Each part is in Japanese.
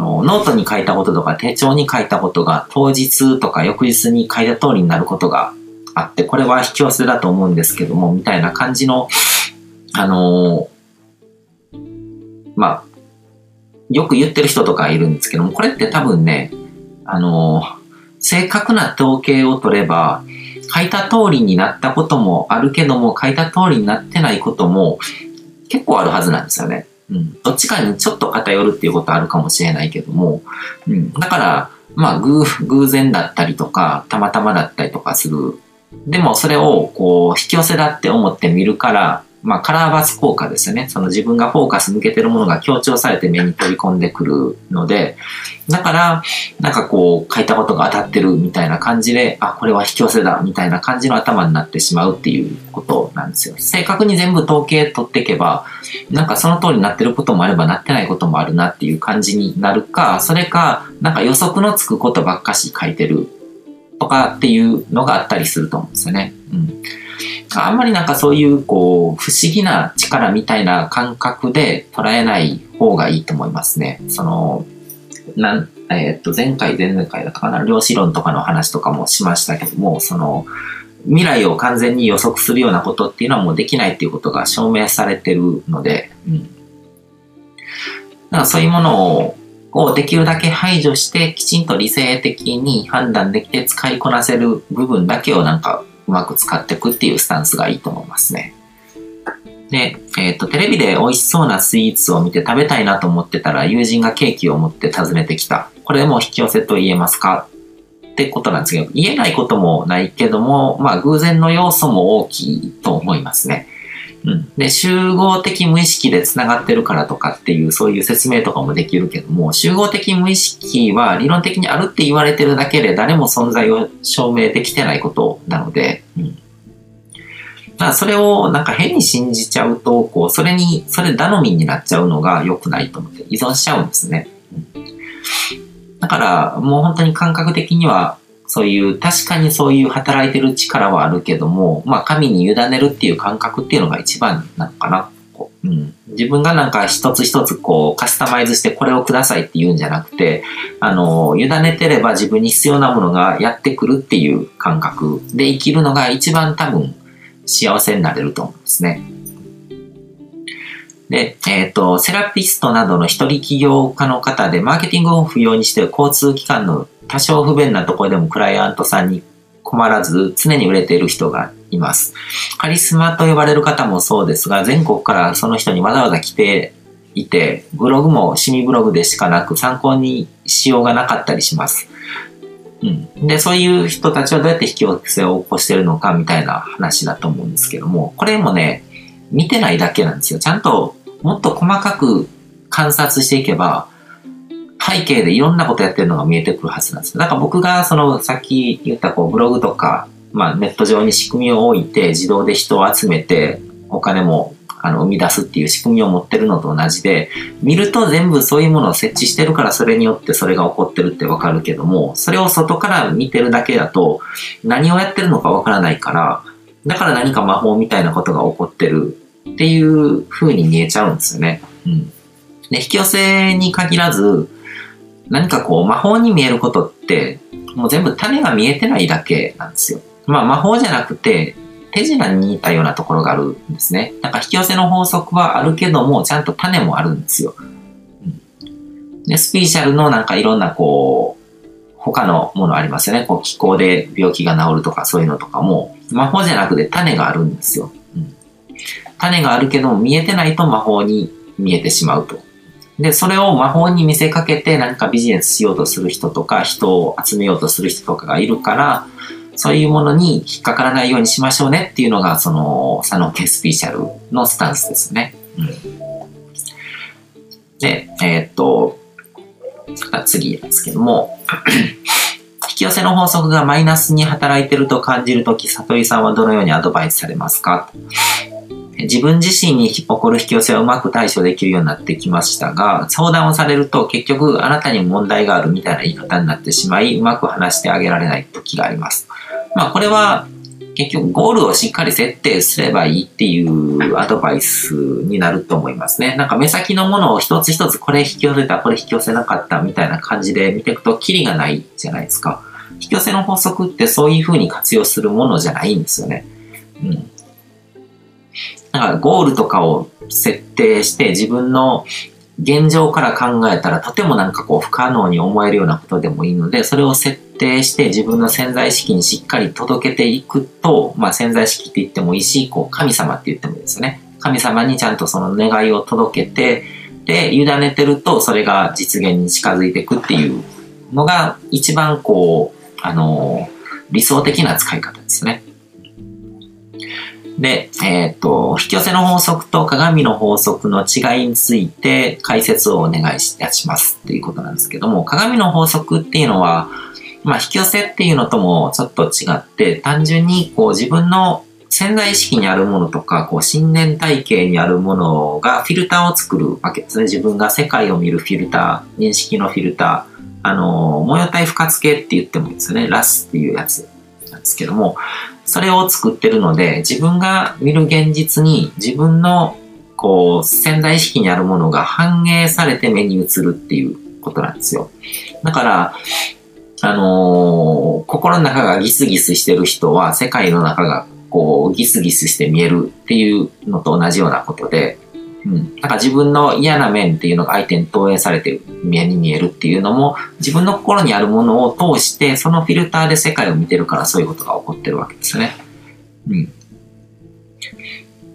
の、ノートに書いたこととか手帳に書いたことが当日とか翌日に書いた通りになることがあって、これは引き寄せだと思うんですけども、みたいな感じの、あのまあ、よく言ってる人とかいるんですけども、これって多分ね、あの正確な統計を取れば、書いた通りになったこともあるけども、書いた通りになってないことも結構あるはずなんですよね。うん。どっちかにちょっと偏るっていうことあるかもしれないけども、うん。だから、まあ、偶然だったりとか、たまたまだったりとかする。でも、それを、こう、引き寄せだって思って見るから、まあ、カラーバス効果ですよね。その自分がフォーカス向けてるものが強調されて目に飛び込んでくるので、だから、なんかこう、書いたことが当たってるみたいな感じで、あ、これは引き寄せだみたいな感じの頭になってしまうっていうことなんですよ。正確に全部統計取っていけば、なんかその通りになってることもあればなってないこともあるなっていう感じになるか、それか、なんか予測のつくことばっかし書いてるとかっていうのがあったりすると思うんですよね。うん。あんまりなんかそういう、こう、不思議な力みたいな感覚で捉えない方がいいと思いますね。その、なん、え、っと、前回、前々回だったかな、量子論とかの話とかもしましたけども、その、未来を完全に予測するようなことっていうのはもうできないっていうことが証明されてるので、うん。だからそういうものをできるだけ排除して、きちんと理性的に判断できて使いこなせる部分だけをなんかうまく使っていくっていうスタンスがいいと思いますね。で、えっ、ー、と、テレビで美味しそうなスイーツを見て食べたいなと思ってたら、友人がケーキを持って訪ねてきた。これも引き寄せと言えますか？ってことなんですけど、言えないこともないけども、まあ、偶然の要素も大きいと思いますね。うん。で、集合的無意識で繋がってるからとかっていう、そういう説明とかもできるけども、集合的無意識は理論的にあるって言われてるだけで誰も存在を証明できてないことなので、うん。だからそれをなんか変に信じちゃうと、こう、それに、それ頼みになっちゃうのが良くないと思って依存しちゃうんですね。うん、だから、もう本当に感覚的には、そういう、確かにそういう働いてる力はあるけども、まあ神に委ねるっていう感覚っていうのが一番なのかな。うん、自分がなんか一つ一つこうカスタマイズしてこれをくださいって言うんじゃなくて、あの、委ねてれば自分に必要なものがやってくるっていう感覚で生きるのが一番多分幸せになれると思うんですね。で、えっ、ー、と、セラピストなどの一人起業家の方でマーケティングを不要にして交通機関の多少不便なところでもクライアントさんに困らず常に売れている人がいます。カリスマと呼ばれる方もそうですが、全国からその人にわざわざ来ていて、ブログも趣味ブログでしかなく参考にしようがなかったりします。うん。で、そういう人たちはどうやって引き寄せを起こしてるのかみたいな話だと思うんですけども、これもね、見てないだけなんですよ。ちゃんともっと細かく観察していけば、背景でいろんなことやってるのが見えてくるはずなんです。だか僕がそのさっき言ったこうブログとか、まあネット上に仕組みを置いて自動で人を集めてお金もあの生み出すっていう仕組みを持ってるのと同じで、見ると全部そういうものを設置してるからそれによってそれが起こってるってわかるけども、それを外から見てるだけだと何をやってるのかわからないから、だから何か魔法みたいなことが起こってるっていう風に見えちゃうんですよね。うん。で、引き寄せに限らず、何かこう魔法に見えることって、もう全部種が見えてないだけなんですよ。まあ魔法じゃなくて、手品に似たようなところがあるんですね。なんか引き寄せの法則はあるけども、ちゃんと種もあるんですよ。うん、で、スピーシャルのなんかいろんなこう、他のものありますよね。こう気候で病気が治るとかそういうのとかも、魔法じゃなくて種があるんですよ。うん、種があるけど見えてないと魔法に見えてしまうと。で、それを魔法に見せかけて何かビジネスしようとする人とか、人を集めようとする人とかがいるから、そういうものに引っかからないようにしましょうねっていうのが、その、佐野ケスピーシャルのスタンスですね。うん、で、えー、っと、次ですけども、引き寄せの法則がマイナスに働いてると感じるとき、里井さんはどのようにアドバイスされますか？自分自身に起こる引き寄せはうまく対処できるようになってきましたが、相談をされると結局あなたに問題があるみたいな言い方になってしまい、うまく話してあげられない時があります。まあこれは、結局ゴールをしっかり設定すればいいっていうアドバイスになると思いますね。なんか目先のものを一つ一つこれ引き寄せた、これ引き寄せなかったみたいな感じで見ていくとキリがないじゃないですか。引き寄せの法則ってそういう風に活用するものじゃないんですよね。うん。だかゴールとかを設定して自分の現状から考えたらとてもなんかこう不可能に思えるようなことでもいいので、それを設定して自分の潜在意識にしっかり届けていくと、まあ潜在意識って言ってもいいし、こう神様って言ってもいいですよね。神様にちゃんとその願いを届けて、で、委ねてるとそれが実現に近づいていくっていうのが一番こう、あの、理想的な使い方ですね。で、えっ、ー、と、引き寄せの法則と鏡の法則の違いについて解説をお願いいたしますっていうことなんですけども、鏡の法則っていうのは、まあ、引き寄せっていうのともちょっと違って、単純にこう自分の潜在意識にあるものとか、こう信念体系にあるものがフィルターを作るわけですね。自分が世界を見るフィルター、認識のフィルター、あの、模様体不活系って言ってもいいですよね。ラスっていうやつなんですけども、それを作ってるので、自分が見る現実に自分のこう潜在意識にあるものが反映されて目に映るっていうことなんですよ。だから、あのー、心の中がギスギスしてる人は世界の中がこうギスギスして見えるっていうのと同じようなことで、うん。なんか自分の嫌な面っていうのが相手に投影されて目に見えるっていうのも、自分の心にあるものを通して、そのフィルターで世界を見てるからそういうことが起こってるわけですね。うん。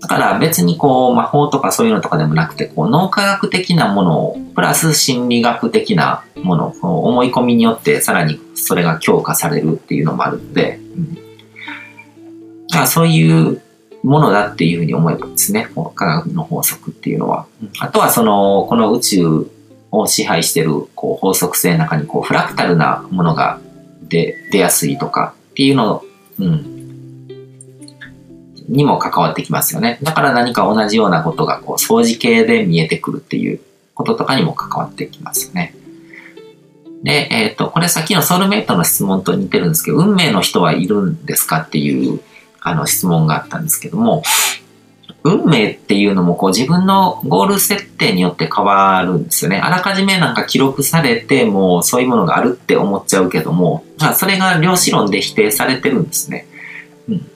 だから別にこう魔法とかそういうのとかでもなくて、こう脳科学的なものを、プラス心理学的なものを、思い込みによってさらにそれが強化されるっていうのもあるので、うん、だからそういうものだっていうふうに思えばですね、科学の法則っていうのは。あとはその、この宇宙を支配してるこう法則性の中にこうフラクタルなものが出出やすいとかっていうの、うん、にも関わってきますよね。だから何か同じようなことがこう相似形で見えてくるっていうこととかにも関わってきますよね。で、えっ、ー、と、これさっきのソウルメイトの質問と似てるんですけど、運命の人はいるんですかっていうあの質問があったんですけども、運命っていうのもこう自分のゴール設定によって変わるんですよね。あらかじめなんか記録されてもうそういうものがあるって思っちゃうけども、まあ、それが量子論で否定されてるんですね。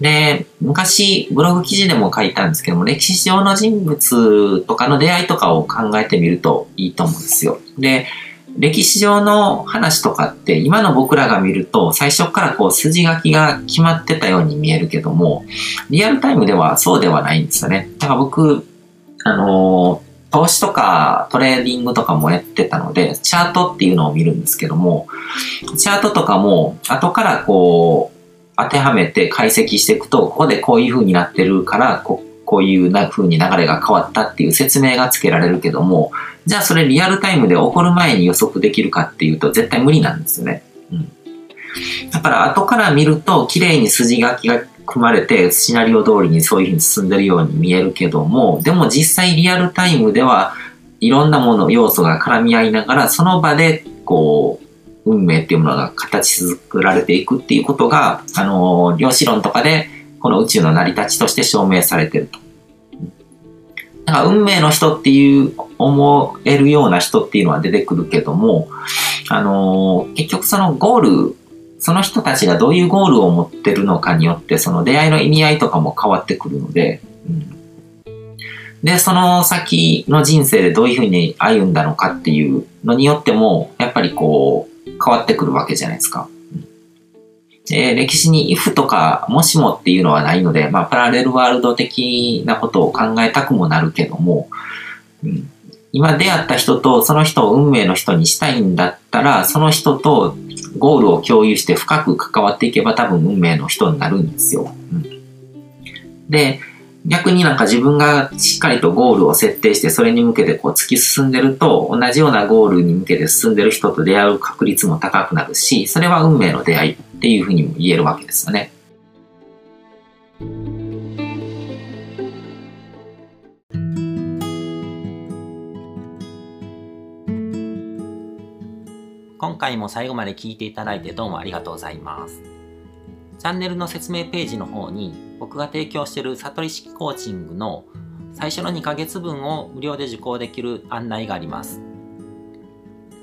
で、昔ブログ記事でも書いたんですけども、歴史上の人物とかの出会いとかを考えてみるといいと思うんですよ。で、歴史上の話とかって今の僕らが見ると最初からこう筋書きが決まってたように見えるけどもリアルタイムではそうではないんですよね。だから僕、あのー、投資とかトレーディングとかもやってたのでチャートっていうのを見るんですけどもチャートとかも後からこう当てはめて解析していくとここでこういう風になってるからここういう風に流れが変わったっていう説明がつけられるけどもじゃあそれリアルタイムで起こる前に予測できるかっていうと絶対無理なんですよね。うん。だから後から見ると綺麗に筋書きが組まれてシナリオ通りにそういうふうに進んでるように見えるけども、でも実際リアルタイムではいろんなもの、要素が絡み合いながらその場でこう、運命っていうものが形作られていくっていうことが、あの、量子論とかでこの宇宙の成り立ちとして証明されてると。なんか運命の人っていう思えるような人っていうのは出てくるけども、あのー、結局そのゴール、その人たちがどういうゴールを持ってるのかによって、その出会いの意味合いとかも変わってくるので、うん、で、その先の人生でどういうふうに歩んだのかっていうのによっても、やっぱりこう、変わってくるわけじゃないですか。え、歴史に if とかもしもっていうのはないので、まあ、パラレルワールド的なことを考えたくもなるけども、うん、今出会った人とその人を運命の人にしたいんだったら、その人とゴールを共有して深く関わっていけば多分運命の人になるんですよ。うん、で、逆になんか自分がしっかりとゴールを設定してそれに向けてこう突き進んでると同じようなゴールに向けて進んでる人と出会う確率も高くなるしそれは運命の出会い。っていうふうにも言えるわけですよね。今回も最後まで聞いていただいてどうもありがとうございます。チャンネルの説明ページの方に僕が提供している悟り式コーチングの最初の2ヶ月分を無料で受講できる案内があります。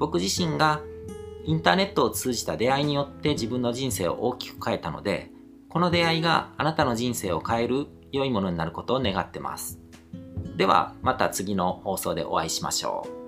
僕自身がインターネットを通じた出会いによって自分の人生を大きく変えたので、この出会いがあなたの人生を変える良いものになることを願ってます。ではまた次の放送でお会いしましょう。